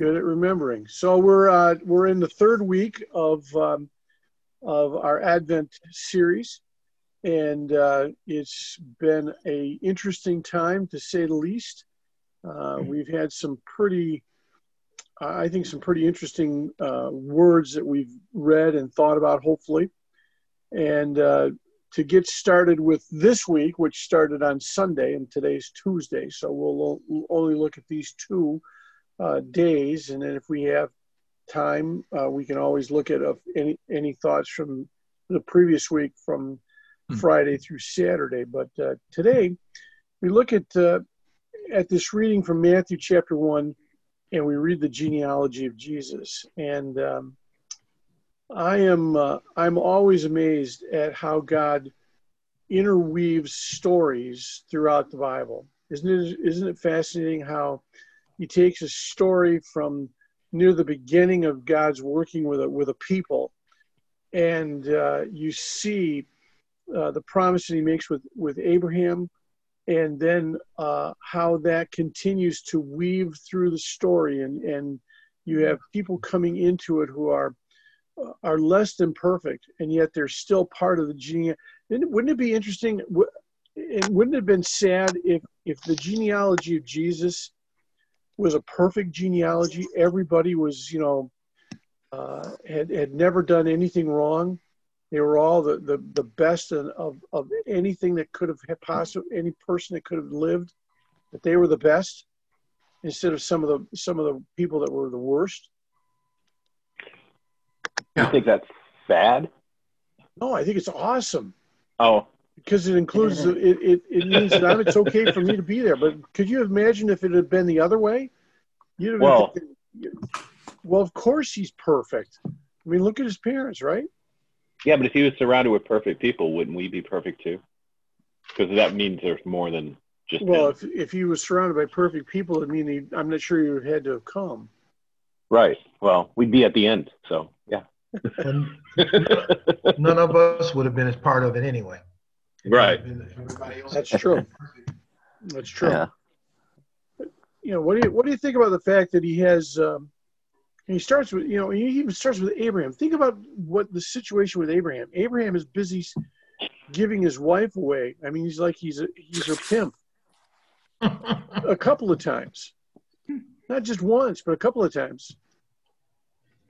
Good at remembering. So we're uh, we're in the third week of um, of our Advent series, and uh, it's been a interesting time to say the least. Uh, we've had some pretty, I think, some pretty interesting uh, words that we've read and thought about. Hopefully, and uh, to get started with this week, which started on Sunday and today's Tuesday, so we'll, we'll only look at these two uh, days, and then if we have time, uh, we can always look at uh, any any thoughts from the previous week from mm-hmm. Friday through Saturday. But uh, today, we look at uh, at this reading from Matthew chapter one, and we read the genealogy of Jesus. And um, I am uh, I'm always amazed at how God interweaves stories throughout the Bible. Isn't it isn't it fascinating how he takes a story from near the beginning of God's working with a with a people, and uh, you see uh, the promise that He makes with with Abraham, and then uh, how that continues to weave through the story, and and you have people coming into it who are are less than perfect, and yet they're still part of the gene. Wouldn't it be interesting? Wouldn't it have been sad if if the genealogy of Jesus was a perfect genealogy? Everybody was, you know, uh, had had never done anything wrong. They were all the the, the best of of anything that could have possible any person that could have lived. That they were the best instead of some of the some of the people that were the worst. You think that's bad? No, I think it's awesome. Oh, because it includes it, it, it means that I'm, it's okay for me to be there. But could you imagine if it had been the other way? You'd well, well, of course he's perfect. I mean, look at his parents, right? Yeah, but if he was surrounded with perfect people, wouldn't we be perfect too? Because that means there's more than just. Well, him. if if he was surrounded by perfect people, I mean, he, I'm not sure he would have had to have come. Right. Well, we'd be at the end, so yeah. none of us would have been as part of it anyway. Right. That's true. That's true. Yeah. You know, what do you what do you think about the fact that he has? Um, he starts with you know he even starts with Abraham. Think about what the situation with Abraham. Abraham is busy giving his wife away. I mean, he's like he's a he's her pimp. a couple of times, not just once, but a couple of times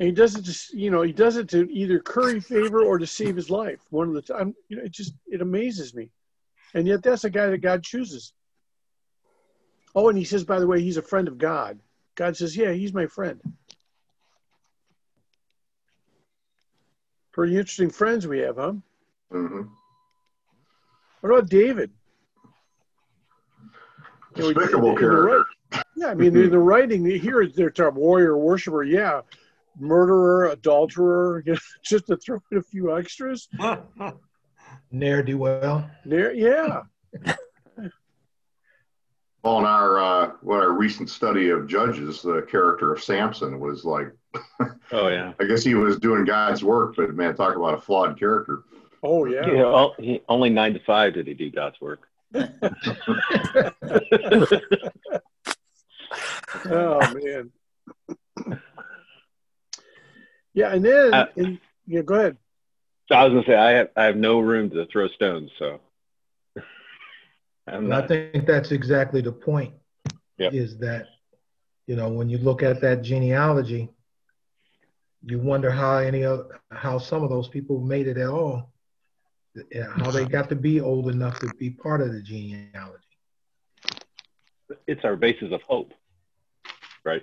and he does it to you know he does it to either curry favor or to save his life. One of the time you know it just it amazes me. And yet that's a guy that god chooses. Oh and he says by the way he's a friend of god. God says yeah he's my friend. Pretty interesting friends we have huh? Mm-hmm. what about david? Despicable character. yeah i mean in the writing here they're a warrior worshiper yeah murderer, adulterer, you know, just to throw in a few extras. Ne'er do well. Ne'er, yeah. On our uh, what our recent study of Judges, the character of Samson was like, oh yeah, I guess he was doing God's work, but man, talk about a flawed character. Oh yeah, yeah he, only nine to five did he do God's work. oh man. Yeah, and then uh, and, yeah, go ahead. So I was gonna say I have I have no room to throw stones, so. i think that's exactly the point. Yep. Is that, you know, when you look at that genealogy, you wonder how any of how some of those people made it at all, how they got to be old enough to be part of the genealogy. It's our basis of hope, right?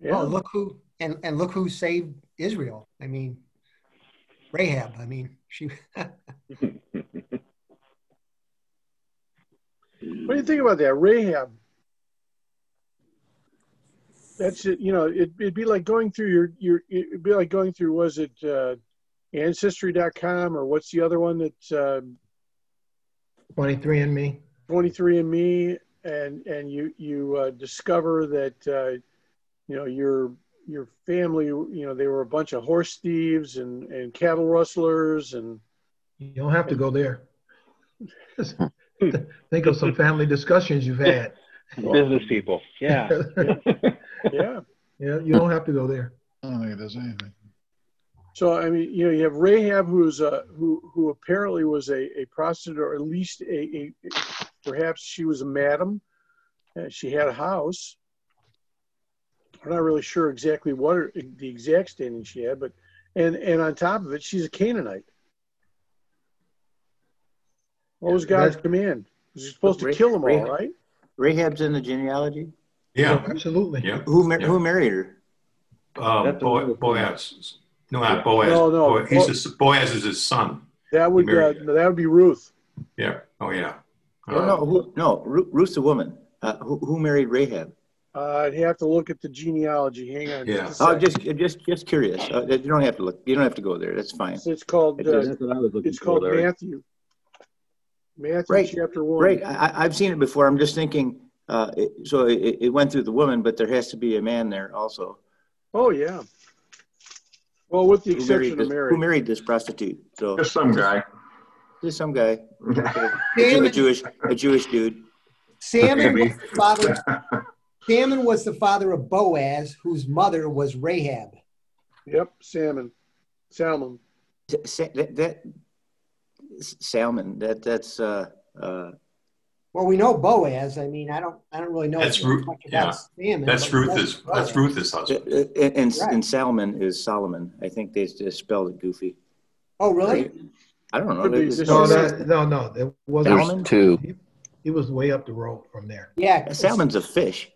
Yeah. Well, look who and and look who saved Israel. I mean, Rahab. I mean, she. what do you think about that, Rahab? That's it. You know, it, it'd be like going through your your. It'd be like going through. Was it uh, Ancestry.com or what's the other one that? Uh, 23andMe. 23andMe, and and you you uh, discover that uh, you know you're your family, you know, they were a bunch of horse thieves and, and cattle rustlers and you don't have to go there. Think of some family discussions you've had. Business people. Yeah. yeah. Yeah, you don't have to go there. I don't think it does anything. So I mean, you know, you have Rahab, who's a who who apparently was a, a prostitute, or at least a, a perhaps she was a madam. Uh, she had a house. I'm not really sure exactly what her, the exact standing she had, but and and on top of it, she's a Canaanite. What was God's command? Was he supposed to kill them all, right? Rahab's in the genealogy. Yeah, absolutely. yeah. Who Yeah. who married her? Uh, That's Bo- Boaz. No, not Boaz. No, no. Boaz. He's his, Boaz is his son. That would uh, that would be Ruth. Yeah. Oh, yeah. Oh, Uh, no, who, no. Ru- Ruth's a woman. Uh, who, who married Rahab? Uh, I'd have to look at the genealogy. Hang on. Yeah. Just Oh, just just just curious. Uh, you don't have to look. You don't have to go there. That's fine. it's called uh, That's what I was looking it's called Larry. Matthew. Matthew Right. chapter one. Right. I, I- I've seen it before. I'm just thinking. Uh, it, so it, it went through the woman, but there has to be a man there also. Oh yeah. Well, with the Who married, exception this, of who married this prostitute? So Just some guy. just some guy, a, a Jewish, a Jewish dude. Salmon was the father. Salmon was the father of Boaz, whose mother was Rahab. Yep, salmon, salmon. Sa- that, that salmon. That that's uh, uh, Well, we know Boaz. I mean, I don't, I don't really know That's much Ruth- about yeah. Salmon. That's but we know Ruth's. That's Ruth's husband. and and, Right. and Salmon is Solomon. I think they just spelled it goofy. Oh, really? I don't know. Could be. There's- This No, that, no, no. It wasn't. Salmon? Two. He, he was way up the road from there. Yeah. Salmon's a fish.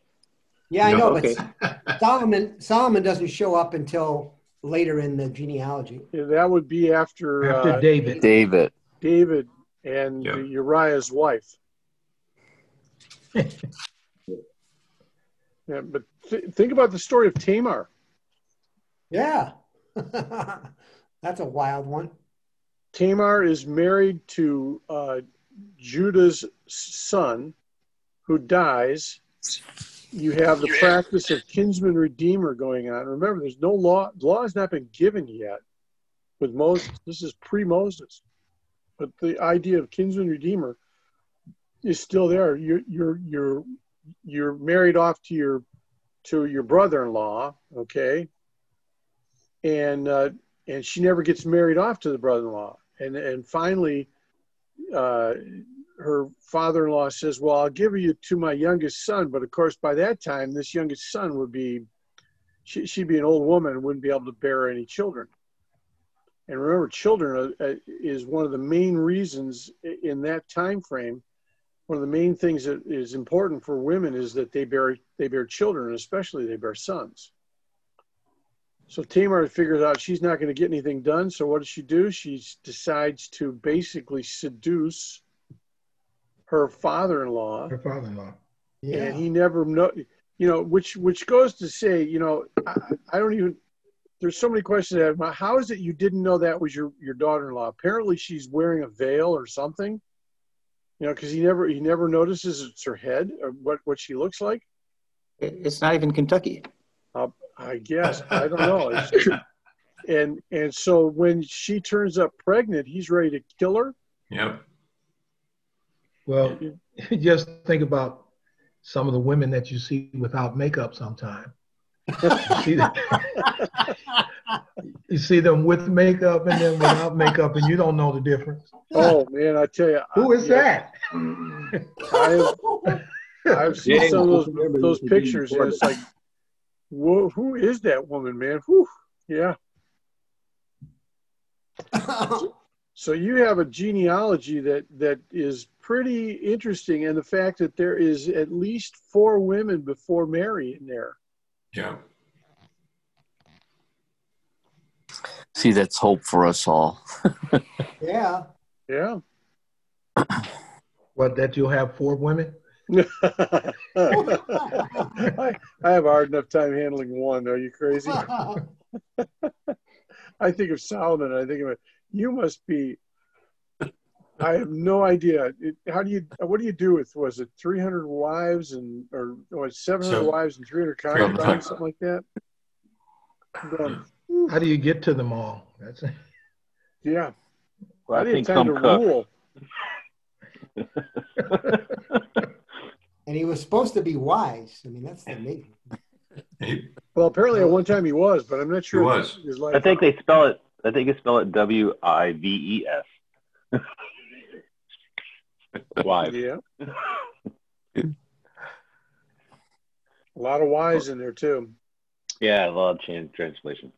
Yeah, I know, Okay. but Solomon Solomon doesn't show up until later in the genealogy. Yeah, that would be after, After uh, David. David. David and Yeah. Uriah's wife. Yeah, but th- think about the story of Tamar. Yeah. That's a wild one. Tamar is married to uh, Judah's son, who dies. You have the practice of kinsman redeemer going on. Remember, there's no law. Law has not been given yet with Moses. This is pre-Moses, but the idea of kinsman redeemer is still there. You're you're you're you're married off to your to your brother-in-law, okay, and uh, and she never gets married off to the brother-in-law and and finally uh, her father-in-law says well i'll give you to my youngest son but of course by that time this youngest son would be she, she'd be an old woman and wouldn't be able to bear any children and remember children are, uh, is one of the main reasons in that time frame one of the main things that is important for women is that they bear they bear children especially they bear sons so Tamar figures out she's not going to get anything done. So what does she do? She decides to basically seduce her father-in-law, Her father-in-law. Yeah. And he never know. You know, which which goes to say, you know, I, I don't even. There's so many questions. I have. How is it you didn't know that was your your daughter-in-law? Apparently, she's wearing a veil or something. You know, because he never he never notices it's her head or what what she looks like. It's not even Kentucky. Uh, I guess I don't know. And and so when she turns up pregnant, he's ready to kill her. Yep. Well, just think about some of the women that you see without makeup sometime. You see, them, you see them with makeup and then without makeup, and you don't know the difference. Oh man, I tell you, Who is that? I've, I've seen James, some of those those pictures, and it's like, whoa, who is that woman, man? Whew, yeah. So you have a genealogy that that is pretty interesting, and the fact that there is at least four women before Mary in there. Yeah. See, that's hope for us all. yeah. Yeah. What, that you'll have four women? I, I have a hard enough time handling one. Are you crazy? I think of Solomon. I think of it. You must be. I have no idea. It, how do you? What do you do with? Was it three hundred wives and or was seven hundred So- wives and three hundred concubines, something like that? I'm going, How do you get to them all? That's it. yeah. Well, I I didn't think have time to cook. rule. and he was supposed to be wise. I mean, that's the amazing. He- But Well, apparently at one time he was, but I'm not sure. He was. His life I think they spell it. I think they spell it W I V E S. Wives. Yeah. a lot of Y's in there too. Yeah, a lot of change translation.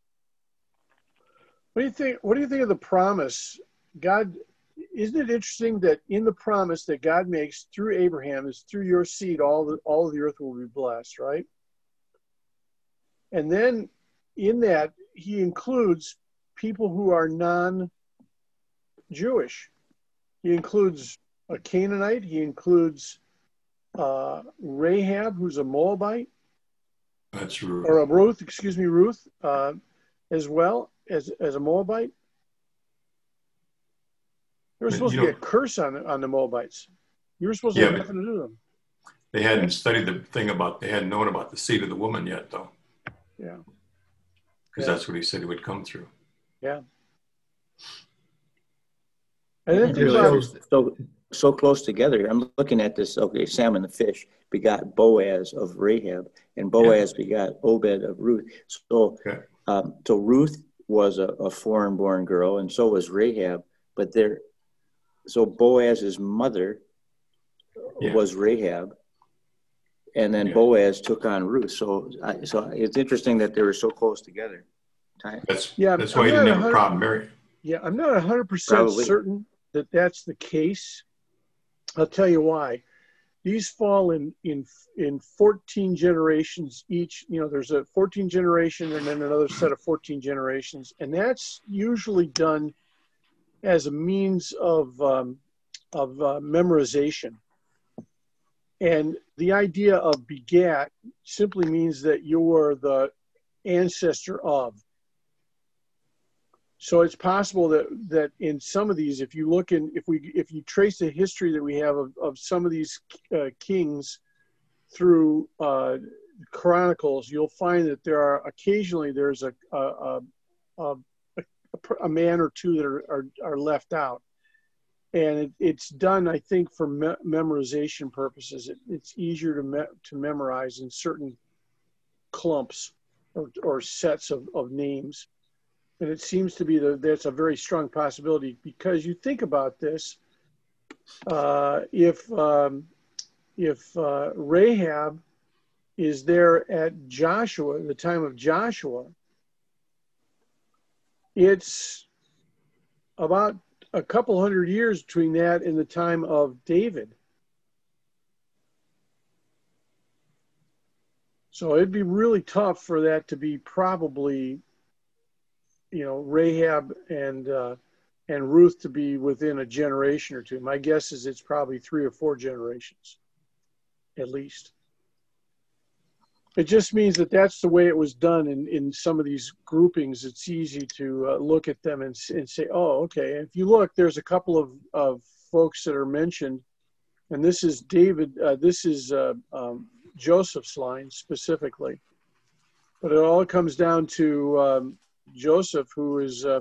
What do you think? What do you think of the promise? God, isn't it interesting that in the promise that God makes through Abraham is through your seed, all the all of the earth will be blessed, right? And then in that he includes people who are non-Jewish. He includes a Canaanite. He includes uh, Rahab, who's a Moabite, That's Ruth. or a Ruth, excuse me, Ruth, uh, as well as as a Moabite. There was supposed you to be a curse on on the Moabites. You were supposed to have nothing to do with them. They hadn't studied the thing about, they hadn't known about the seed of the woman yet, though, Yeah, because Yeah. that's what he said he would come through. Yeah. And then It think just So, so close together. I'm looking at this, okay, Salmon the fish begot Boaz of Rahab, and Boaz begot Obed of Ruth. So, Okay. um, so Ruth was a, a foreign born girl, and so was Rahab, but there, so Boaz's mother Yeah. was Rahab, and then Yeah. Boaz took on Ruth. So, I, so it's interesting that they were so close together. Time. That's, Yeah, that's I'm why he not didn't a have a problem marrying. Yeah, I'm not 100% Probably. certain that that's the case. I'll tell you why. These fall in, in, in 14 generations each. You know, there's a 14 generation and then another set of 14 generations. And that's usually done as a means of, um, of uh, memorization. And the idea of begat simply means that you're the ancestor of. So it's possible that that in some of these, if you look in, if we if you trace the history that we have of, of some of these uh, kings through uh, chronicles, you'll find that there are occasionally there's a a, a, a, a, man or two that are are, are left out, and it, it's done I think for me- memorization purposes. It, it's easier to me, to memorize in certain clumps or, or sets of, of names. And it seems to be that that's a very strong possibility because you think about this. Uh, if um, if uh, Rahab is there at Joshua, the time of Joshua, it's about a couple hundred years between that and the time of David. So it'd be really tough for that to be probably you know Rahab and uh, and Ruth to be within a generation or two. My guess is it's probably three or four generations, at least. It just means that that's the way it was done in, in some of these groupings. It's easy to uh, look at them and, and say, oh, okay. And if you look, there's a couple of, of folks that are mentioned, and this is David, uh, this is uh, um, Joseph's line specifically. But it all comes down to um, Joseph, who is, uh,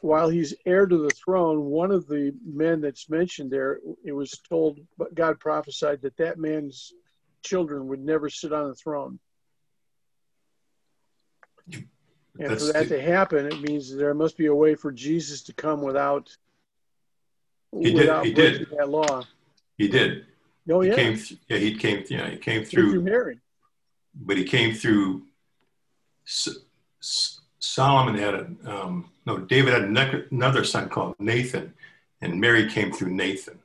while he's heir to the throne, one of the men that's mentioned there, it was told, but God prophesied that that man's children would never sit on the throne. And That's for that the- to happen, it means there must be a way for Jesus to come without He did- without he did. breaking that law. He did. Oh He yeah, came, th- yeah, he came, yeah, he came through through, Mary. but he came through. S- S- Solomon had a, um, no, David had another son called Nathan, and Mary came through Nathan.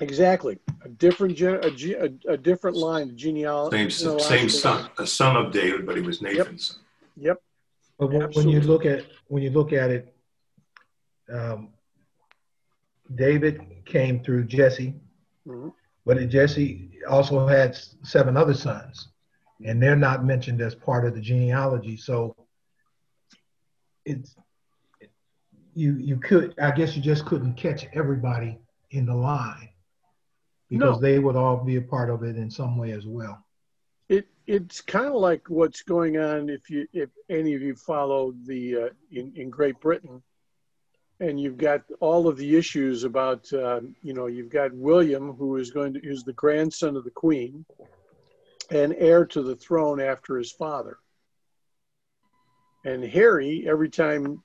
Exactly, a different gen, a, ge- a, a different line, a genealogy. Same, s- same son, a son of David, but he was Nathan's son. Yep. But when, when you look at when you look at it, um, David came through Jesse, Mhm. but Jesse also had seven other sons, and they're not mentioned as part of the genealogy. So it's you you could I guess you just couldn't catch everybody in the line because No. they would all be a part of it in some way as well. It it's kind of like what's going on if you if any of you follow the uh, in in Great Britain, and you've got all of the issues about um, you know you've got William who is going to is the grandson of the Queen, and heir to the throne after his father. And Harry, every time,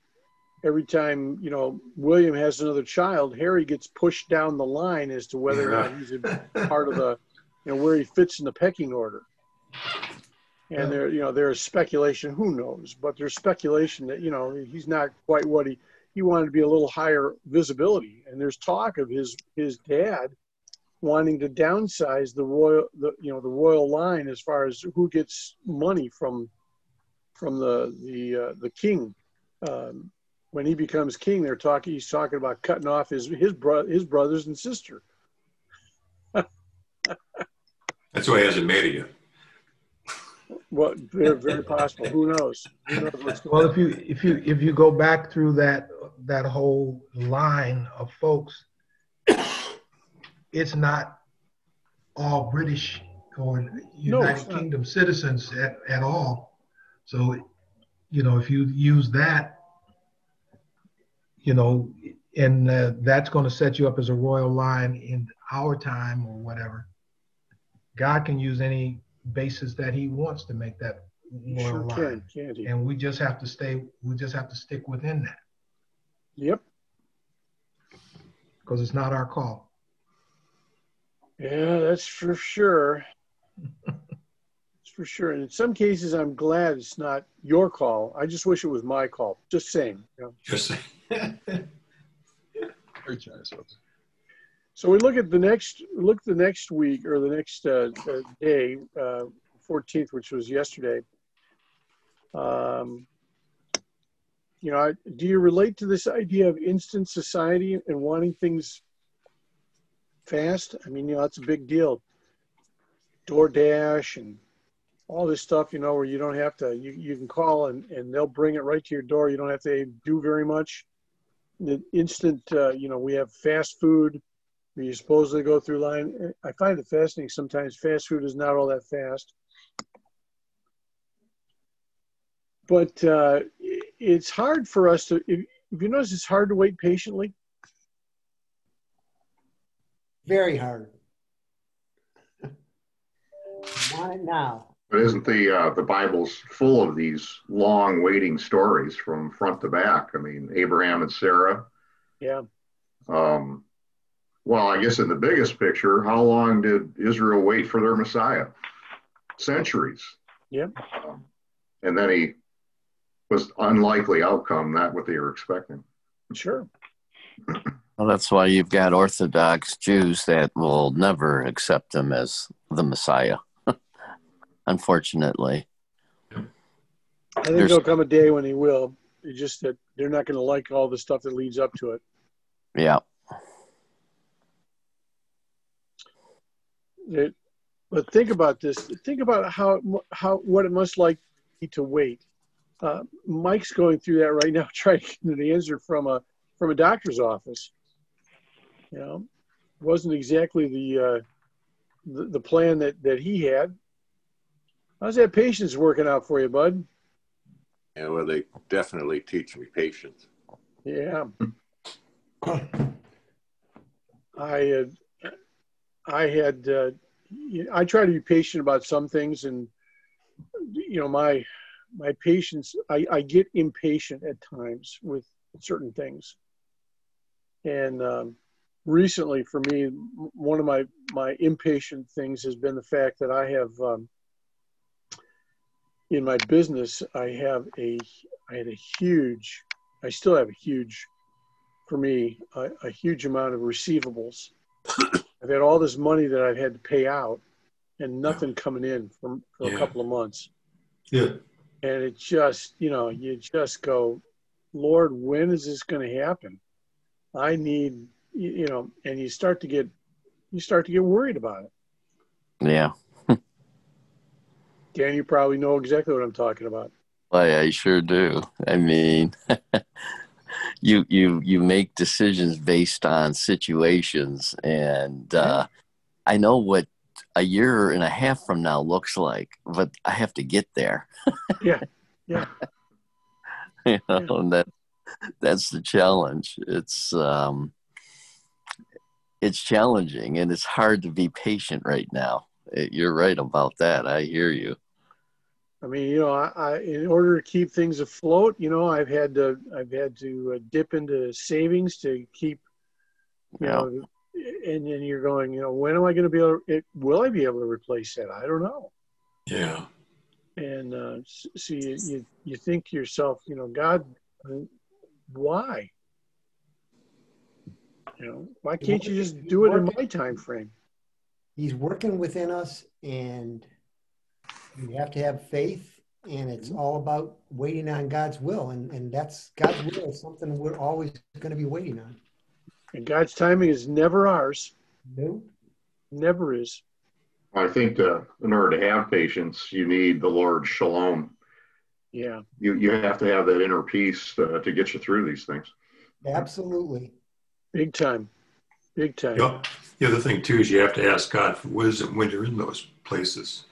every time you know William has another child, Harry gets pushed down the line as to whether yeah. or not he's a part of the, you know, where he fits in the pecking order. And there, you know, there's speculation. Who knows? But there's speculation that you know he's not quite what he he wanted to be a little higher visibility. And there's talk of his his dad wanting to downsize the royal the you know the royal line as far as who gets money from from the the uh, the king. Um, when he becomes king, they're talking. He's talking about cutting off his his bro- his brothers and sister. That's why he hasn't made it yet. Well, very, very possible. Who knows? Who knows well, if you if you if you go back through that that whole line of folks, it's not all British or United no, Kingdom citizens at, at all. So, you know, if you use that, you know, and uh, that's going to set you up as a royal line in our time or whatever. God can use any basis that He wants to make that royal sure line, can, and we just have to stay. We just have to stick within that. Yep. Because it's not our call. Yeah, that's for sure. it's for sure. And in some cases, I'm glad it's not your call. I just wish it was my call. Just saying. You know? Just saying. so we look at the next look the next week or the next uh, uh, day, uh, 14th, which was yesterday. Um, you know, I, do you relate to this idea of instant society and wanting things fast. I mean, you know, that's a big deal. DoorDash and all this stuff, you know, where you don't have to, you, you can call and, and they'll bring it right to your door. You don't have to do very much. The instant, uh, you know, we have fast food you supposedly go through line. I find it fascinating. Sometimes fast food is not all that fast. But uh, it's hard for us to, if, if you notice, it's hard to wait patiently. Very hard. Not now. But isn't the uh, the Bible's full of these long waiting stories from front to back? I mean, Abraham and Sarah. Yeah. Um, well, I guess in the biggest picture, how long did Israel wait for their Messiah? Centuries. Yeah. Um, and then he was unlikely outcome, not what they were expecting. Sure. Well, that's why you've got Orthodox Jews that will never accept him as the Messiah, unfortunately. I think There's, there'll come a day when he will. It's just that they're not going to like all the stuff that leads up to it. Yeah. It, but think about this. Think about how how what it must like to wait. Uh, Mike's going through that right now, trying to get an answer from a from a doctor's office. You know, wasn't exactly the uh, the, the plan that that he had. How's that patience working out for you, bud? Yeah, well, they definitely teach me patience. Yeah. I uh, I had uh, I try to be patient about some things, and you know my my patience I, I get impatient at times with certain things, and um, recently for me, one of my my impatient things has been the fact that I have um, in my business I have a I had a huge I still have a huge for me a, a huge amount of receivables. I've had all this money that I've had to pay out and nothing coming in for, for yeah. a couple of months. Yeah. And it just, you know, you just go, Lord, when is this going to happen? I need you know, and you start to get you start to get worried about it. Yeah. Dan, you probably know exactly what I'm talking about. I, I sure do. I mean, you you you make decisions based on situations, and uh, I know what a year and a half from now looks like, but I have to get there. yeah, yeah. you know, yeah. and that that's the challenge. It's um, it's challenging and it's hard to be patient right now. you're right about that. I hear you. I mean, you know, I, I, in order to keep things afloat, you know, I've had to I've had to uh, dip into savings to keep, you yeah. know, and then you're going, you know, when am I going to be able? To, will I be able to replace that? I don't know. Yeah. And uh, so you, you you think to yourself, you know, God, why? You know, why can't you just do it in my time frame? He's working within us, and we have to have faith, and it's mm-hmm. all about waiting on God's will, and and that's God's will is something we're always going to be waiting on. And God's timing is never ours. No, never is. I think to, in order to have patience, you need the Lord shalom. Yeah. You you have to have that inner peace to, to get you through these things. Absolutely. Big time. Big time. Yep. The other thing too is you have to ask God for wisdom when you're in those places.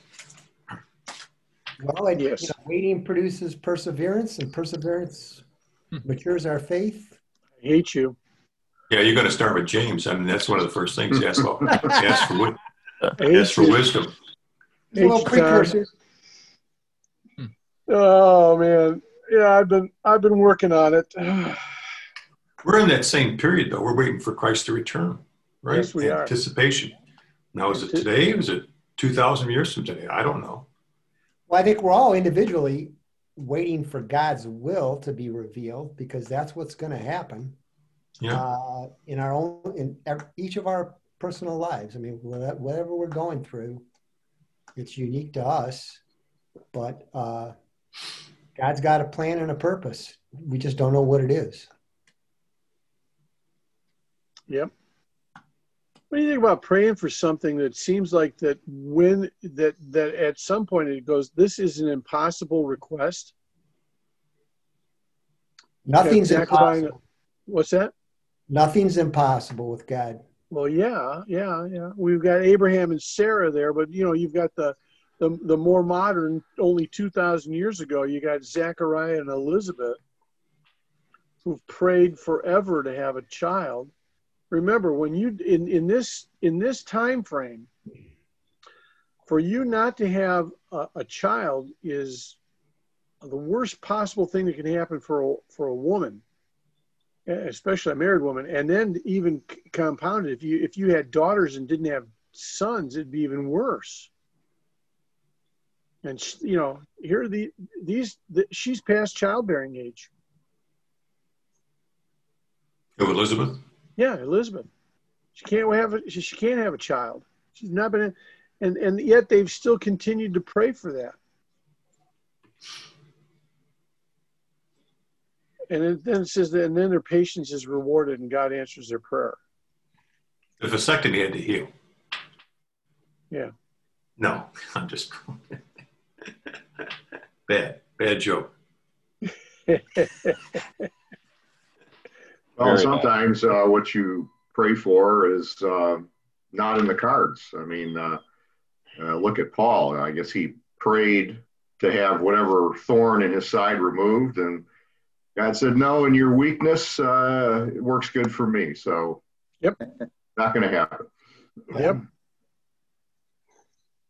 Well, and, yes. You know, waiting produces perseverance, and perseverance hmm. matures our faith. I hate you. Yeah, you got to start with James. I mean, that's one of the first things you ask for. ask for, ask for wisdom. Well, precursor. Hmm. Oh man, yeah, I've been I've been working on it. We're in that same period though. We're waiting for Christ to return, right? Yes, we Anticipation. are. Now, is it today? Is it two thousand years from today? I don't know. Well, I think we're all individually waiting for God's will to be revealed because that's what's going to happen. Yeah. Uh, in our own, in each of our personal lives. I mean, whatever we're going through, it's unique to us, but uh, God's got a plan and a purpose. We just don't know what it is. Yep. What do you think about praying for something that seems like that when that that at some point it goes, this is an impossible request? Nothing's impossible. What's that? Nothing's impossible with God. Well, yeah, yeah, yeah. We've got Abraham and Sarah there, but you know, you've got the the, the more modern, only 2,000 years ago, you got Zachariah and Elizabeth who've prayed forever to have a child. Remember, when you in, in this in this time frame, for you not to have a, a child is the worst possible thing that can happen for a, for a woman, especially a married woman. And then even compounded, if you if you had daughters and didn't have sons, it'd be even worse. And she, you know here are the these the, she's past childbearing age. Elizabeth yeah elizabeth. She can't have a, she, she can't have a child. She's not been and and yet they've still continued to pray for that. And it, then it says that and then their patience is rewarded and god answers their prayer. The vasectomy had to heal. Yeah. No i'm just bad, bad joke. well, sometimes uh, what you pray for is uh, not in the cards. I mean, uh, uh, look at Paul. I guess he prayed to have whatever thorn in his side removed, and God said, "No, in your weakness, uh, it works good for me." So, yep, not going to happen. Yep.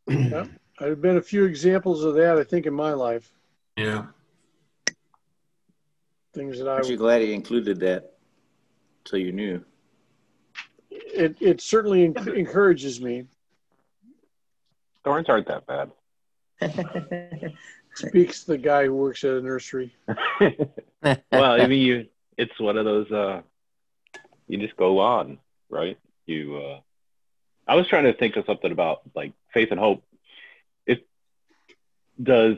yep. I've been a few examples of that, I think, in my life. Yeah. Things that I. Aren't you glad he included that, so you knew? It it certainly encourages me. Thorns aren't that bad. Speaks the guy who works at a nursery. well, I mean, you it's one of those. uh You just go on, right? You. uh I was trying to think of something about like faith and hope It does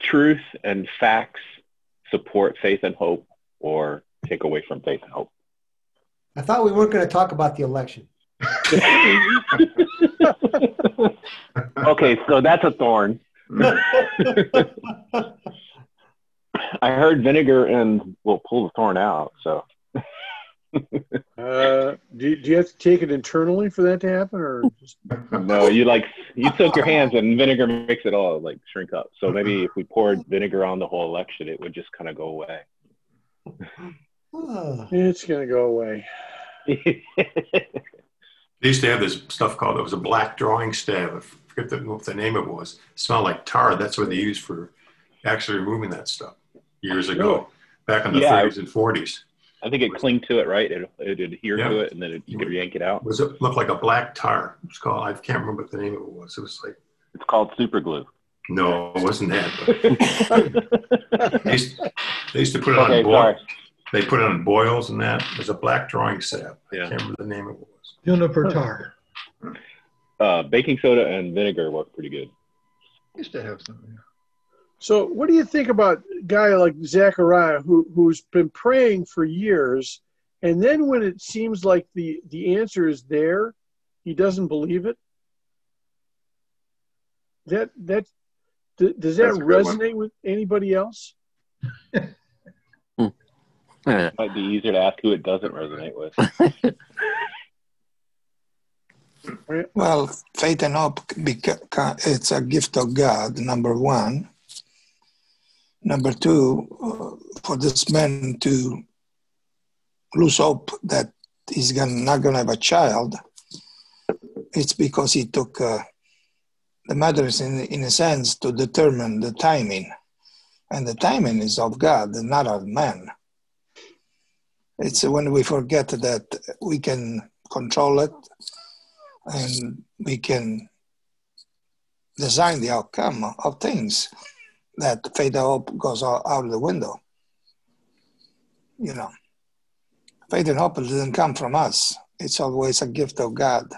truth and facts support faith and hope or take away from faith and hope? I thought we weren't going to talk about the election. okay, so that's a thorn. I heard vinegar and will pull the thorn out. So uh, do, do you have to take it internally for that to happen, or just... no? You like you soak your hands and vinegar makes it all like shrink up. So maybe if we poured vinegar on the whole election, it would just kind of go away. Ah. It's gonna go away. They used to have this stuff called it was a black drawing salve. I forget the, what the name of it was. It smelled like tar. That's what they used for actually removing that stuff years ago, back in the yeah, 30s and 40s. I think it clinged to it, right? It it adhered yeah. to it, and then it, you could yank it out. Was it looked like a black tar? It's called. I can't remember what the name of it was. It was like. It's called super glue. No, it wasn't that. they, used, they, used, to put it okay, on boil. They put it on boils and that. There's a black drawing salve. Yeah. I can't remember the name of it was. Juniper tar. Uh, baking soda and vinegar work pretty good. Used to have something. So, what do you think about a guy like Zachariah, who who's been praying for years, and then when it seems like the the answer is there, he doesn't believe it? That that does that resonate with anybody else? It might be easier to ask who it doesn't resonate with. well, faith and hope, it's a gift of God, number one. Number two, uh, for this man to lose hope that he's gonna, not going to have a child, it's because he took uh, the matters in, in a sense to determine the timing. And the timing is of God, not of man. It's when we forget that we can control it and we can design the outcome of things that faith and hope goes out, out of the window. You know, faith and hope doesn't come from us. It's always a gift of God.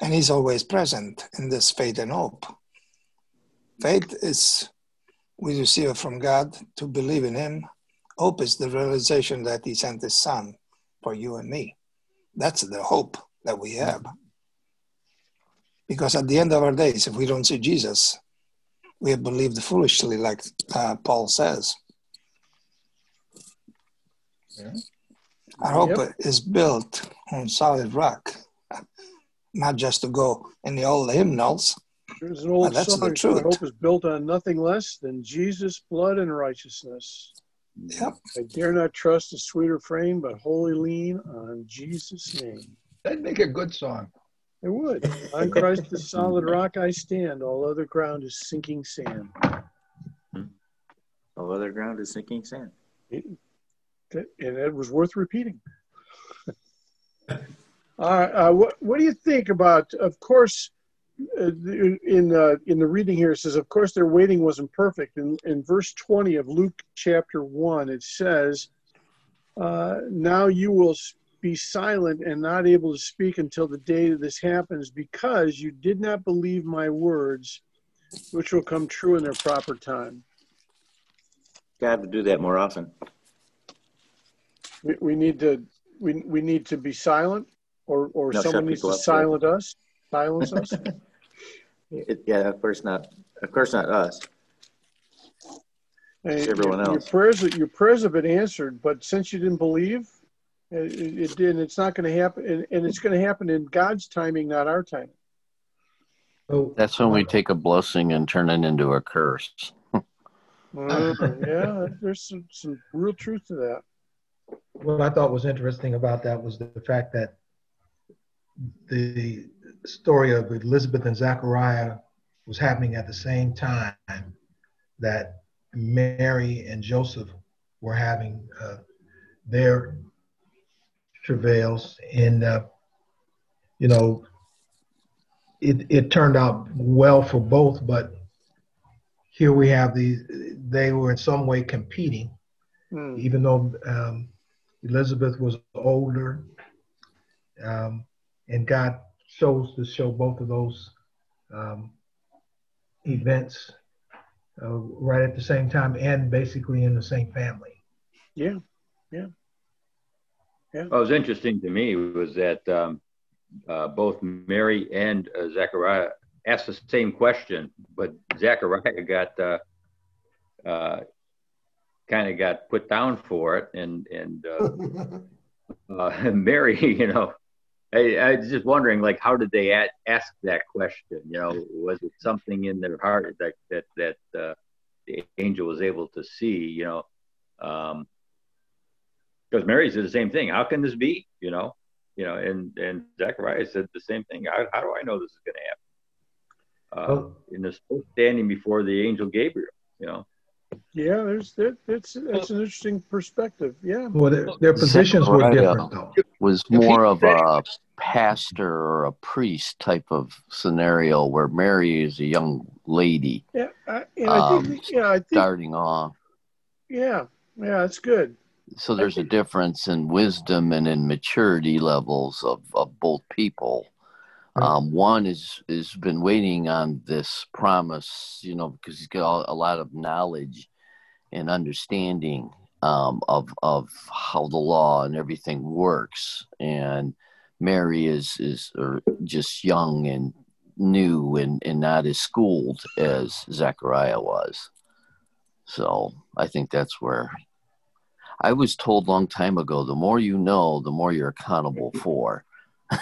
And He's always present in this faith and hope. Faith is we receive it from God to believe in Him Hope is the realization that He sent His Son for you and me. That's the hope that we have. Because at the end of our days, if we don't see Jesus, we have believed foolishly, like uh, Paul says. Yeah. Our hope yep. is built on solid rock, not just to go in the old hymnals. There's an old that's song, the truth. hope is built on nothing less than Jesus' blood and righteousness. Yep. I dare not trust a sweeter frame, but wholly lean on Jesus' name. That'd make a good song. It would. On Christ the solid rock I stand. All other ground is sinking sand. All other ground is sinking sand. It, and it was worth repeating. All right. Uh, what, what do you think about, of course, in uh, in the reading here it says, "Of course, their waiting wasn't perfect." In in verse twenty of Luke chapter one, it says, uh, "Now you will be silent and not able to speak until the day that this happens, because you did not believe my words, which will come true in their proper time." God to do that more often. We, we need to we, we need to be silent, or or no, someone needs to silence us silence us. It, yeah, of course not. Of course not us. Hey, everyone your, else. Your prayers, your prayers have been answered, but since you didn't believe, it, it did. It's not going to happen, and, and it's going to happen in God's timing, not our timing. Oh, That's when we take a blessing and turn it into a curse. uh, yeah, there's some, some real truth to that. What I thought was interesting about that was the fact that the story of Elizabeth and Zachariah was happening at the same time that Mary and Joseph were having uh, their travails. And, uh, you know, it, it turned out well for both, but here we have these, they were in some way competing, mm. even though um, Elizabeth was older um, and God chose to show both of those um, events uh, right at the same time and basically in the same family. Yeah, yeah, yeah. What was interesting to me was that um, uh, both Mary and uh, Zechariah asked the same question, but Zechariah got uh, uh, kind of got put down for it, and and uh, Mary, you know, I, I was just wondering, like, how did they at, ask that question? You know, was it something in their heart that that that uh, the angel was able to see? You know, because um, Mary said the same thing. How can this be? You know, you know, and and Zechariah said the same thing. How, how do I know this is going to happen? Uh, oh. In this standing before the angel Gabriel, you know. Yeah, there's that. That's that's an interesting perspective. Yeah. Well, their, their positions were different, though. Was more of a pastor or a priest type of scenario where Mary is a young lady. Yeah, I, um, think, yeah, I think, starting off. Yeah, yeah, that's good. So there's a difference in wisdom and in maturity levels of, of both people. Um, one is has been waiting on this promise, you know, because he's got a lot of knowledge and understanding um, of of how the law and everything works. And Mary is is or just young and new and, and not as schooled as Zechariah was. So I think that's where I was told long time ago, the more you know, the more you're accountable for.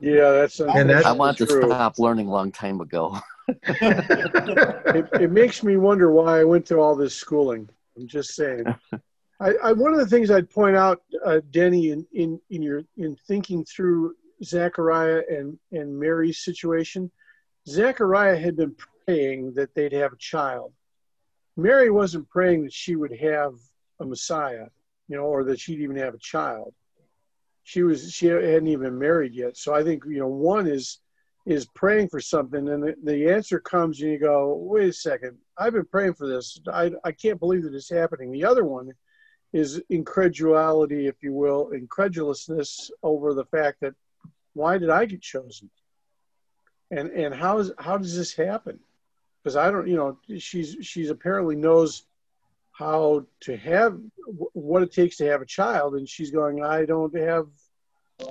yeah, that's, and that's I want true. to stop learning long time ago. it, it, makes me wonder why I went through all this schooling. I'm just saying. I, I one of the things I'd point out, uh, Denny, in, in in your in thinking through Zechariah and and Mary's situation, Zechariah had been praying that they'd have a child. Mary wasn't praying that she would have a Messiah, you know, or that she'd even have a child she was she hadn't even married yet. So I think you know one is is praying for something, and the, the answer comes, and you go, wait a second, I've been praying for this. I I can't believe that it's happening. The other one is incredulity, if you will, incredulousness over the fact that why did I get chosen? And and how is how does this happen? Because I don't, you know, she's she's apparently knows how to have what it takes to have a child and she's going i don't have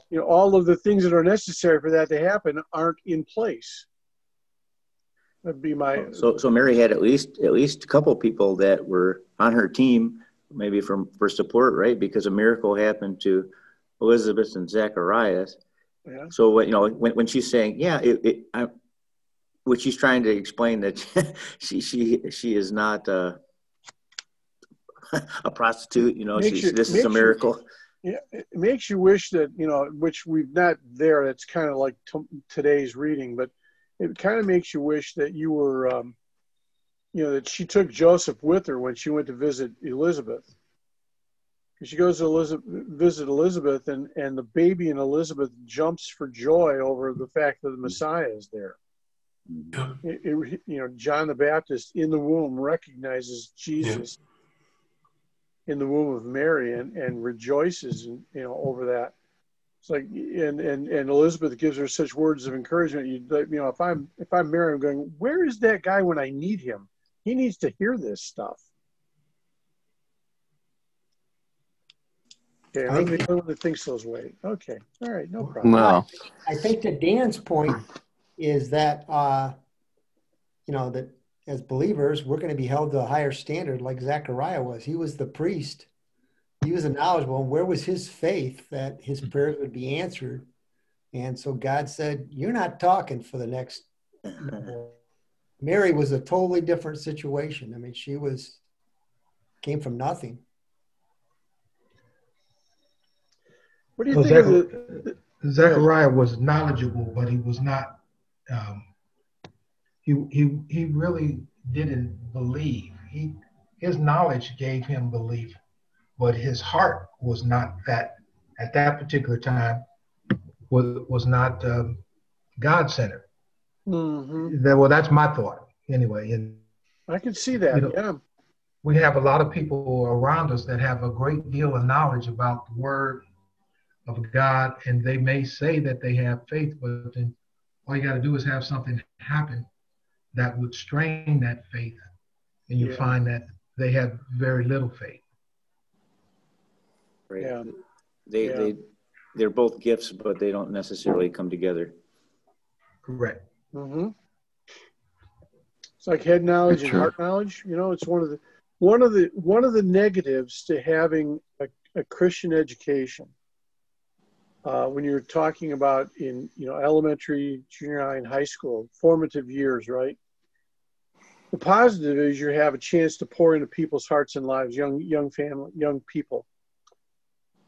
you know all of the things that are necessary for that to happen aren't in place that'd be my so so mary had at least at least a couple people that were on her team maybe from for support right because a miracle happened to elizabeth and zacharias yeah. so what you know when, when she's saying yeah it, it I, what she's trying to explain that she she she is not uh a prostitute. You know, she's, you, this is a miracle. You, yeah, it makes you wish that you know, which we've not there. That's kind of like t- today's reading, but it kind of makes you wish that you were, um, you know, that she took Joseph with her when she went to visit Elizabeth. She goes to Elizabeth, visit Elizabeth, and, and the baby in Elizabeth jumps for joy over the fact that the Messiah is there. It, it, you know, John the Baptist in the womb recognizes Jesus in the womb of Mary and, and rejoices, in, you know, over that. It's like, and, and, and Elizabeth gives her such words of encouragement. You, you know, if I'm, if I'm Mary, I'm going, where is that guy when I need him? He needs to hear this stuff. Okay, I'm the only one that thinks those ways. Okay, all right, no problem. No. I think that Dan's point is that, uh, you know, that as believers, we're going to be held to a higher standard like Zechariah was. He was the priest. He was a knowledgeable. And where was his faith that his prayers would be answered? And so God said, You're not talking for the next. Mary was a totally different situation. I mean, she was came from nothing. What do you well, think? Zechariah, Zechariah was knowledgeable, but he was not um, he he he really didn't believe. He his knowledge gave him belief, but his heart was not that at that particular time was was not um, God centered. Mm-hmm. That, well, that's my thought anyway. And I can see that. You know, yeah. We have a lot of people around us that have a great deal of knowledge about the Word of God, and they may say that they have faith, but then all you got to do is have something happen that would strain that faith, and you yeah. find that they have very little faith. Right. Yeah. They, yeah. they, they're both gifts, but they don't necessarily come together. Correct. Mm-hmm. It's like head knowledge and heart knowledge. You know, it's one of the one of the one of the negatives to having a, a Christian education. Uh, when you're talking about in you know elementary, junior high, and high school, formative years, right? The positive is you have a chance to pour into people's hearts and lives, young young family, young people.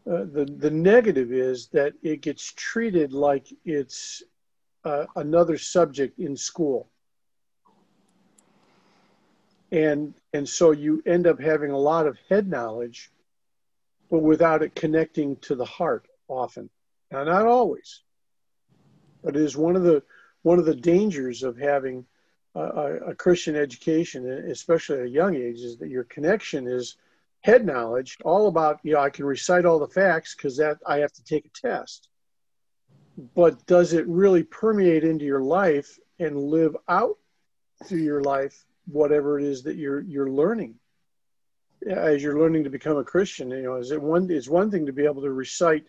Uh, the the negative is that it gets treated like it's uh, another subject in school, and and so you end up having a lot of head knowledge, but without it connecting to the heart often. Now, not always, but it is one of the one of the dangers of having a, a Christian education, especially at a young age, is that your connection is head knowledge, all about you know I can recite all the facts because that I have to take a test. But does it really permeate into your life and live out through your life whatever it is that you're you're learning? As you're learning to become a Christian, you know, is it one? It's one thing to be able to recite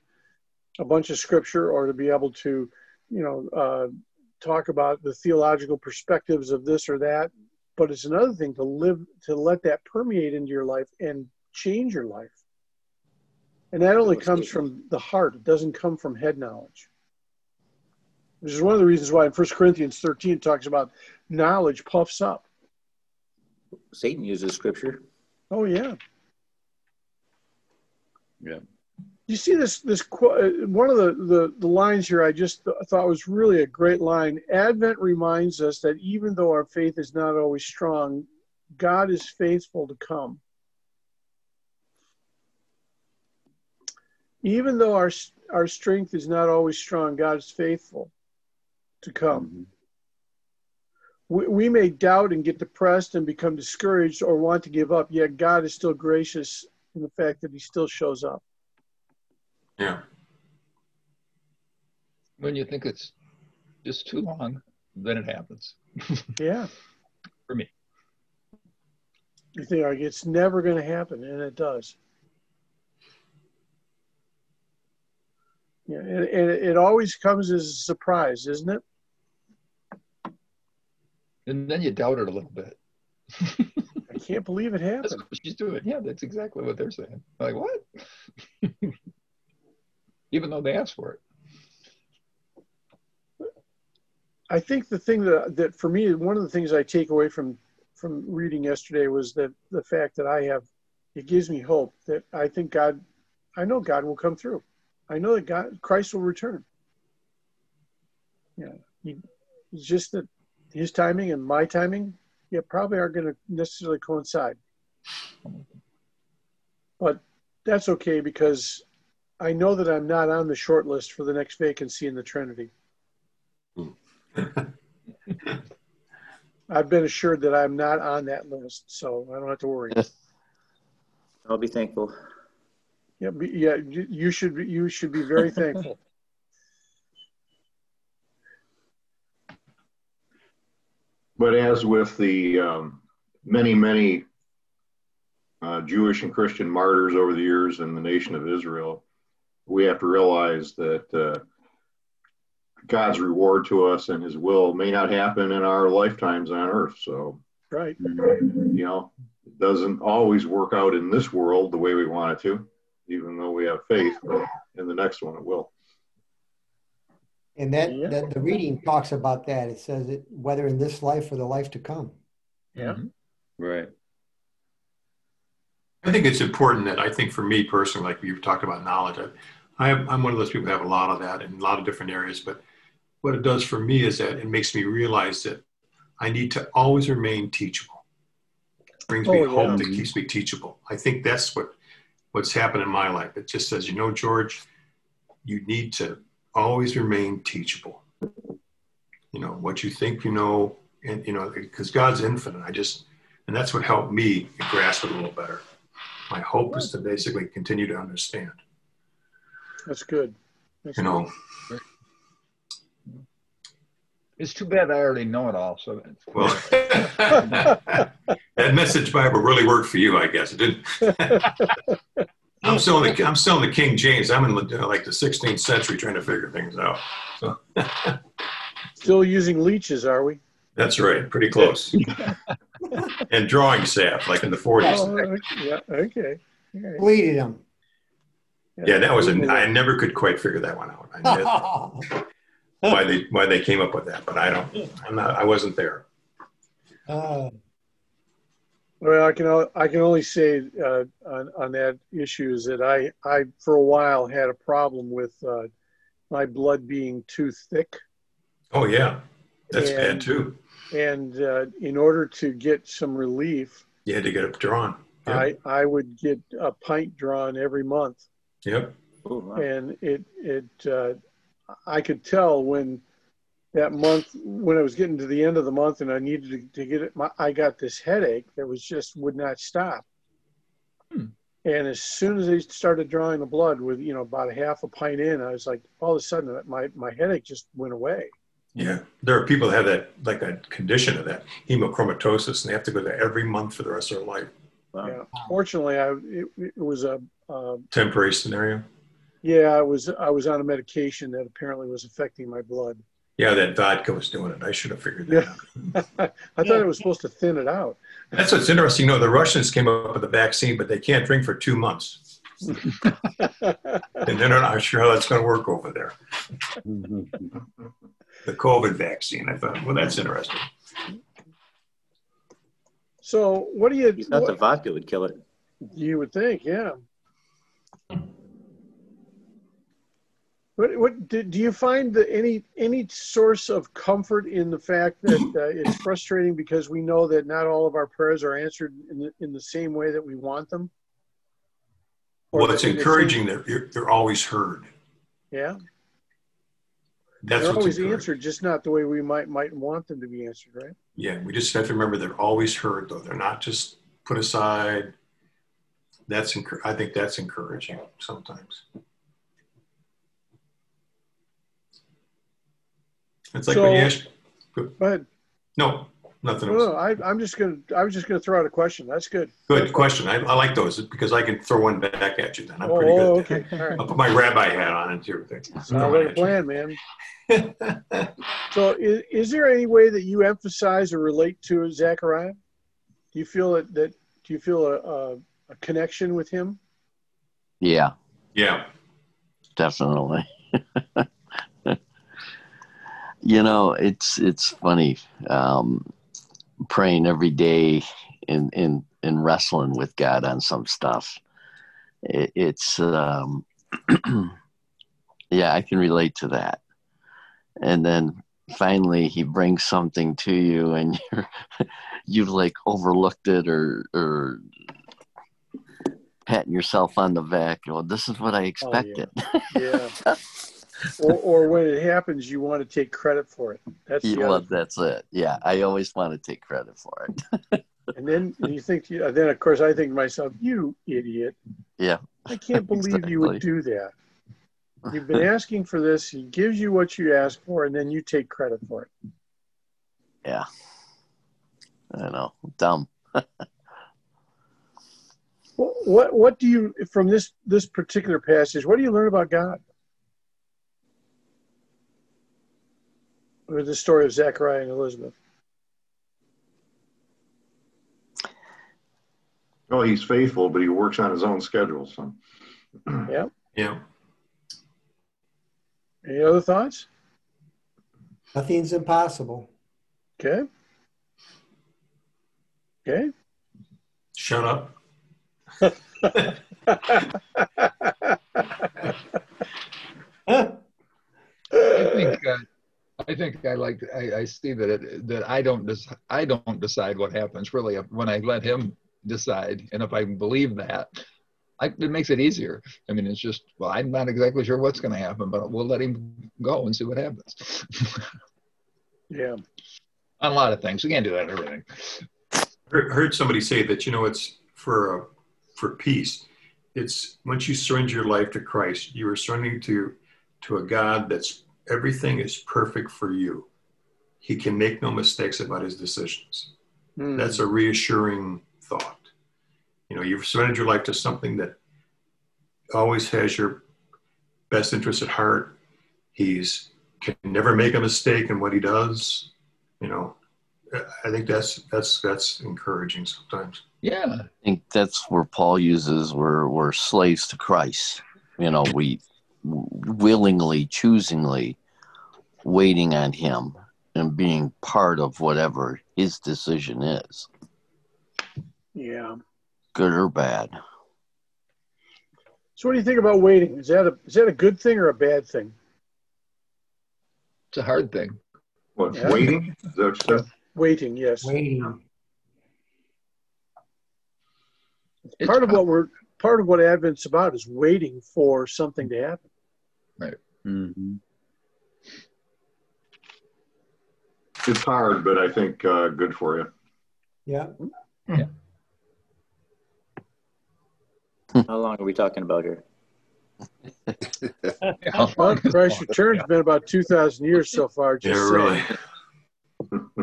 a bunch of scripture or to be able to, you know, uh, talk about the theological perspectives of this or that but it's another thing to live to let that permeate into your life and change your life and that only comes from the heart it doesn't come from head knowledge which is one of the reasons why in 1 corinthians 13 it talks about knowledge puffs up. Satan uses scripture. Oh yeah. Yeah. You see this this uh, one of the, the, the lines here I just th- thought was really a great line. Advent reminds us that even though our faith is not always strong, God is faithful to come. Even though our our strength is not always strong, God is faithful to come. Mm-hmm. We, we may doubt and get depressed and become discouraged or want to give up, yet God is still gracious in the fact that He still shows up. Yeah. When you think it's just too long, then it happens. yeah. For me. You think like it's never going to happen, and it does. Yeah, and, and it always comes as a surprise, isn't it? And then you doubt it a little bit. I can't believe it happened. That's what she's doing. Yeah, that's exactly what they're saying. Like what? even though they asked for it. I think the thing that that for me, one of the things I take away from from reading yesterday was that the fact that I have, it gives me hope that I think God, I know God will come through. I know that God, Christ will return. Yeah, he, it's just that His timing and my timing, yeah, probably aren't going to necessarily coincide. But that's okay because I know that I'm not on the short list for the next vacancy in the Trinity. Hmm. I've been assured that I'm not on that list, so I don't have to worry. I'll be thankful. Yeah, be, yeah, you should be, you should be very thankful. But as with the um, many, many uh, Jewish and Christian martyrs over the years in the nation of Israel, we have to realize that uh, God's reward to us and His will may not happen in our lifetimes on earth. So, right, you know, it doesn't always work out in this world the way we want it to, even though we have faith. But in the next one, it will. And that, yeah. that the reading talks about that. It says it whether in this life or the life to come. Yeah. Mm-hmm. Right. I think it's important that I think for me personally, like you've talked about knowledge, I, I'm one of those people who have a lot of that in a lot of different areas. But what it does for me is that it makes me realize that I need to always remain teachable. It brings oh, me yeah. hope that keeps me teachable. I think that's what what's happened in my life. It just says, you know, George, you need to always remain teachable. You know what you think you know, and you know because God's infinite. I just and that's what helped me grasp it a little better my hope is to basically continue to understand. That's good. That's you know. Good. It's too bad I already know it all. So well, that message Bible really worked for you, I guess. It didn't. I'm still in the I'm still in the King James. I'm in like the 16th century trying to figure things out. So. still using leeches, are we? That's right. Pretty close. and drawing salve, like in the 40s. Oh, yeah, okay. Right. Bleeded them. Yeah, that was a. I never could quite figure that one out. I why they why they came up with that, but I don't. I'm not. I wasn't there. Uh, Well, I can I can only say uh, on, on that issue is that I I for a while had a problem with uh, my blood being too thick. Oh yeah, that's and, bad too. And uh, in order to get some relief, you had to get it drawn. Yep. I I would get a pint drawn every month. Yep. Oh, wow. And it it uh, I could tell when that month when I was getting to the end of the month and I needed to, to get it, my, I got this headache that was just would not stop. Hmm. And as soon as they started drawing the blood with, you know, about a half a pint in, I was like, all of a sudden my, my headache just went away. Yeah. There are people that have that, like a condition of that hemochromatosis, and they have to go there every month for the rest of their life. Wow. Yeah. Fortunately, I, it, it was a, a temporary scenario. Yeah, I was I was on a medication that apparently was affecting my blood. Yeah, that vodka was doing it. I should have figured that yeah. out. I thought it was supposed to thin it out. That's what's interesting. You know, the Russians came up with a vaccine, but they can't drink for two months. and they're not sure how that's going to work over there. the COVID vaccine. I thought, well, that's interesting. So, what do you? Not the vodka would kill it. You would think, yeah. What, what do, do you find that any any source of comfort in the fact that uh, it's frustrating because we know that not all of our prayers are answered in the, in the same way that we want them? Or well, it's encouraging that they're, they're always heard. Yeah. That's they're always answered, just not the way we might might want them to be answered, right? Yeah, we just have to remember they're always heard, though. They're not just put aside. That's I think that's encouraging sometimes. It's like so, when you ask. Go ahead. No, nothing else. No, I, am just gonna. I was just gonna throw out a question. That's good. Good That's question. I, I, like those because I can throw one back at you. Then I'm oh, pretty good. Okay. Right. I'll put my rabbi hat on and everything. Sounds like a plan, man. so, is, is there any way that you emphasize or relate to Zechariah? Do you feel that, that do you feel a, a, a connection with him? Yeah. Yeah. Definitely. You know, it's it's funny um, praying every day and in in wrestling with God on some stuff. It, it's um, yeah, I can relate to that. And then finally, He brings something to you, and you're you've like overlooked it or or patting yourself on the back. Well, this is what I expected. Oh, yeah. yeah. Or, or when it happens, you want to take credit for it. That's the well, that's it. Yeah, I always want to take credit for it. and then you think, then of course, I think to myself, you idiot. Yeah. I can't believe exactly. you would do that. You've been asking for this. He gives you what you ask for, and then you take credit for it. Yeah. I know. Dumb. what what do you from this this particular passage? What do you learn about God? Or the story of Zechariah and Elizabeth? Well, he's faithful, but he works on his own schedule. So, yeah, yeah. Any other thoughts? Nothing's impossible. Okay. Okay. Shut up. I think uh, I think I like I, I see that it, that I don't des- I don't decide what happens really when I let him decide, and if I believe that, I, it makes it easier. I mean, it's just well, I'm not exactly sure what's going to happen, but we'll let him go and see what happens. yeah, on a lot of things, we can't do that everything. I heard somebody say that you know it's for uh, for peace. It's once you surrender your life to Christ, you are surrendering to to a God that's everything is perfect for you. He can make no mistakes about his decisions. Mm. That's a reassuring thought. You know, you've surrendered your life to something that always has your best interest at heart. He's can never make a mistake in what he does. You know, I think that's that's that's encouraging sometimes. Yeah, I think that's where Paul uses we're we're slaves to Christ. You know, we willingly, choosingly waiting on him and being part of whatever his decision is. Yeah. Good or bad. So what do you think about waiting? Is that a is that a good thing or a bad thing? It's a hard thing. What, yeah. waiting? Is that what you said? Waiting, yes. Waiting. It's part of what we're part of what Advent's about is waiting for something to happen. Right. Mm-hmm. It's hard, but I think uh, good for you. Yeah. Yeah. How long are we talking about here? well, Christ Return's been about 2,000 years so far. Just yeah, really.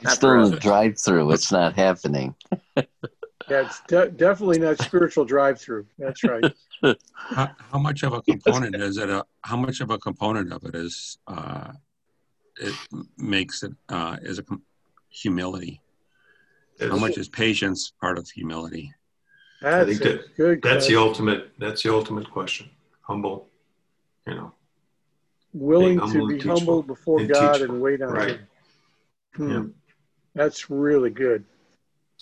it's Still in drive through. It's not happening. yeah, it's de- definitely not spiritual drive through. That's right. how, how, much of a component is it? A, how much of a component of it is uh, it makes it uh, is a humility? How much is patience part of humility? That's I think that, good. That's question. the ultimate. That's the ultimate question. Humble, you know. Willing to be humble before and God teachable. and wait on right. Him. Hmm. Yeah. That's really good.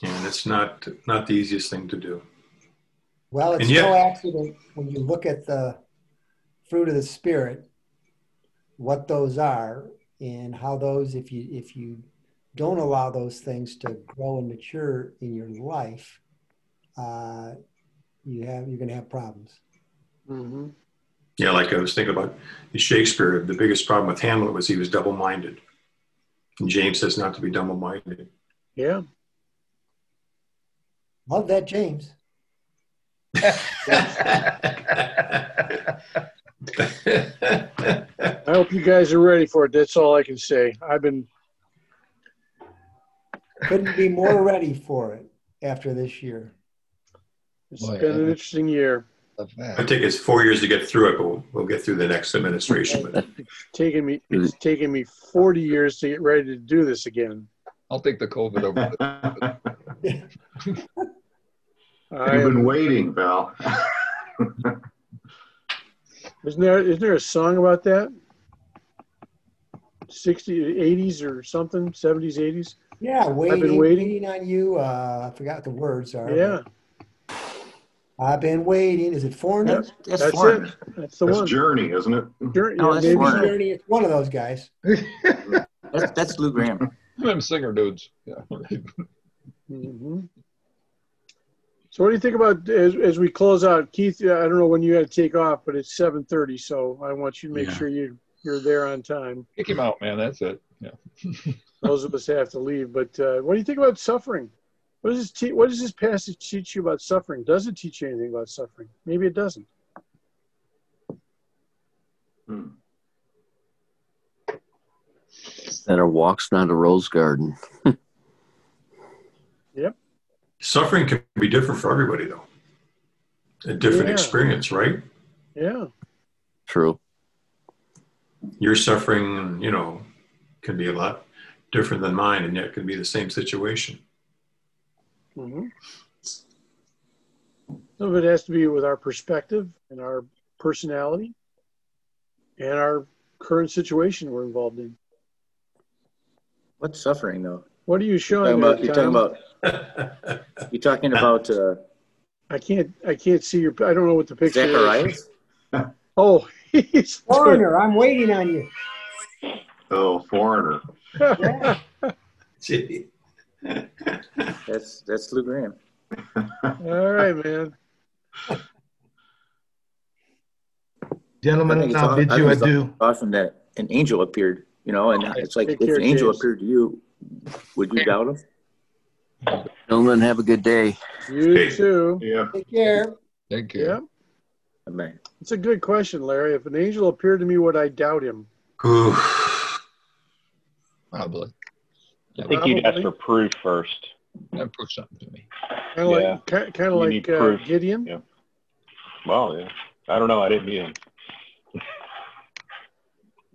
Yeah, and it's not not the easiest thing to do. Well, it's yet, no accident when you look at the fruit of the spirit, what those are, and how those, if you if you don't allow those things to grow and mature in your life, uh, you have you're going to have problems. Mm-hmm. Yeah, like I was thinking about Shakespeare. The biggest problem with Hamlet was he was double-minded, and James says not to be double-minded. Yeah. Love that, James. I hope you guys are ready for it. That's all I can say. I've been couldn't be more ready for it after this year. It's Boy, been an interesting year. I think it's four years to get through it, but we'll, we'll get through the next administration. But it's taken me it's taken me forty years to get ready to do this again. I'll take the COVID over. You've been waiting, pal. isn't there isn't there a song about that? 60s, 80s or something, 70s, 80s? Yeah, waiting, I've been waiting. waiting on you. Uh, I forgot the words are. Yeah. I've been waiting. Is it Foreigner? That's, that's, that's Foreigner. it. That's the that's one. Journey, isn't it? Journey. No, that's Foreigner. Journey. It's one of those guys. that's, that's Lou Gramm. Them singer dudes. Yeah. mm-hmm. So, what do you think about as, as we close out, Keith? I don't know when you got to take off, but it's seven thirty, so I want you to make yeah. sure you you're there on time. Kick him out, man. That's it. Yeah. Those of us have to leave. But uh, what do you think about suffering? What does this te- What does this passage teach you about suffering? Does it teach you anything about suffering? Maybe it doesn't. Hmm. That a walk's not a rose garden. yep. Suffering can be different for everybody, though. A different yeah. experience, right? Yeah. True. Your suffering, you know, can be a lot different than mine, and yet can be the same situation. Mm-hmm. Some of it has to be with our perspective and our personality and our current situation we're involved in. What's suffering though? What are you showing? You're talking about. You're talking about. you're talking about uh, I can't. I can't see your. I don't know what the picture Zacharias? is. Oh, he's foreigner. I'm waiting on you. Oh, foreigner. that's that's Lou Gramm. All right, man. Gentlemen, I'll bid you adieu. Awesome that an angel appeared, you know, and it's like if an angel appeared to you, would you doubt him? Gentlemen, have a good day. You hey. too. Yeah. Take care. Thank you. Yeah. Amen. It's a good question, Larry. If an angel appeared to me, would I doubt him? Probably. I think you'd ask for proof first. Yeah, prove something to me. Kind of yeah. like, kind of like uh, Gideon. Yeah. Well, yeah. I don't know. I didn't meet him.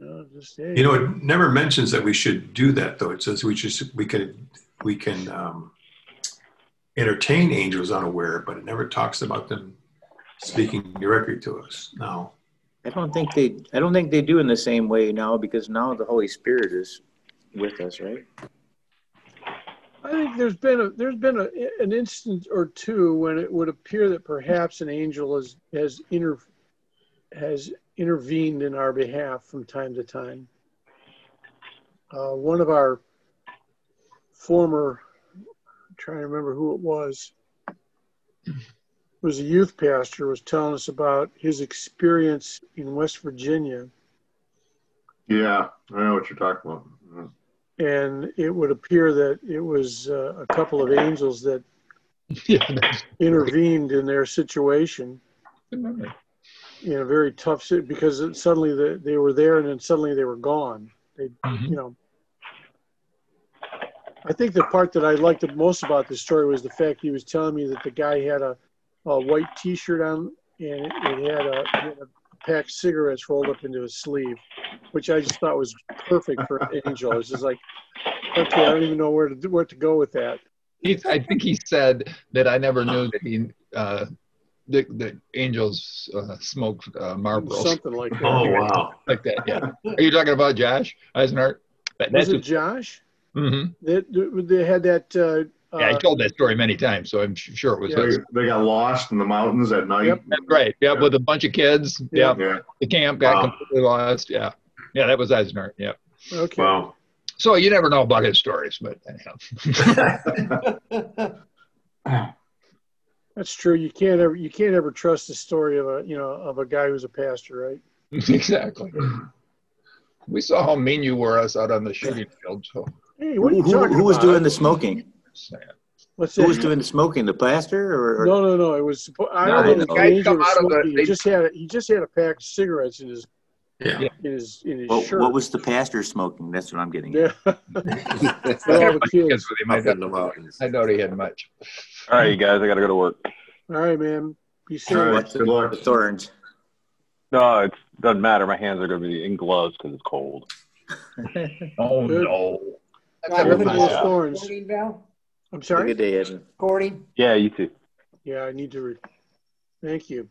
No, just, hey. You know, it never mentions that we should do that, though. It says we just we can we can um, entertain angels unaware, but it never talks about them speaking directly to us. Now, I don't think they. I don't think they do in the same way now because now the Holy Spirit is with us, right? I think there's been a there's been a, an instant or two when it would appear that perhaps an angel has has inter has intervened in our behalf from time to time. Uh, one of our former, I'm trying to remember who it was, was a youth pastor was telling us about his experience in West Virginia. Yeah, I know what you're talking about and it would appear that it was uh, a couple of angels that intervened in their situation in a very tough because suddenly the, they were there and then suddenly they were gone. They, mm-hmm. you know. I think the part that I liked the most about this story was the fact he was telling me that the guy had a, a white T-shirt on and it, it had a, had a pack of cigarettes rolled up into his sleeve, which I just thought was perfect for an angel. It's just like, okay, I don't even know where to where to go with that. He, I think he said that I never knew that he uh, the, the angels uh, smoked uh, Marlboros. Something like that. Oh wow, like that. Yeah. Are you talking about Josh Eisenhart? That, was it Josh? Mm-hmm. That they had that uh, yeah, I told that story many times, so I'm sure it was. Yeah. They, they, got lost in the mountains at night. Yep, that's right. Yeah, with a bunch of kids. Yeah, yeah. the camp got wow. completely lost. Yeah, yeah, that was Eisenhart. Yeah. Okay. Wow. So you never know about his stories, but anyhow. That's true. You can't ever you can't ever trust the story of a you know of a guy who's a pastor, right? exactly. We saw how mean you were us out on the shooting field. So. Hey, what are you who, who, who was doing the smoking? What's Who was doing the smoking? The pastor or, or? No, no, no. It was. I don't no, know. The guy come out of the, he just had. a, He just had a pack of cigarettes in his. Yeah. In his in his what, shirt. What was the pastor smoking? That's what I'm getting. Yeah. all the kids. I, I know he had much. All right, you guys. I got to go to work. All right, man. Be safe. Right, good luck. The thorns. No, it doesn't matter. My hands are going to be in gloves because it's cold. oh good. no. Right, look at those thorns. I'm sorry. Good day, Evan. Recording. Yeah, you too. Yeah, I need to. Re- Thank you.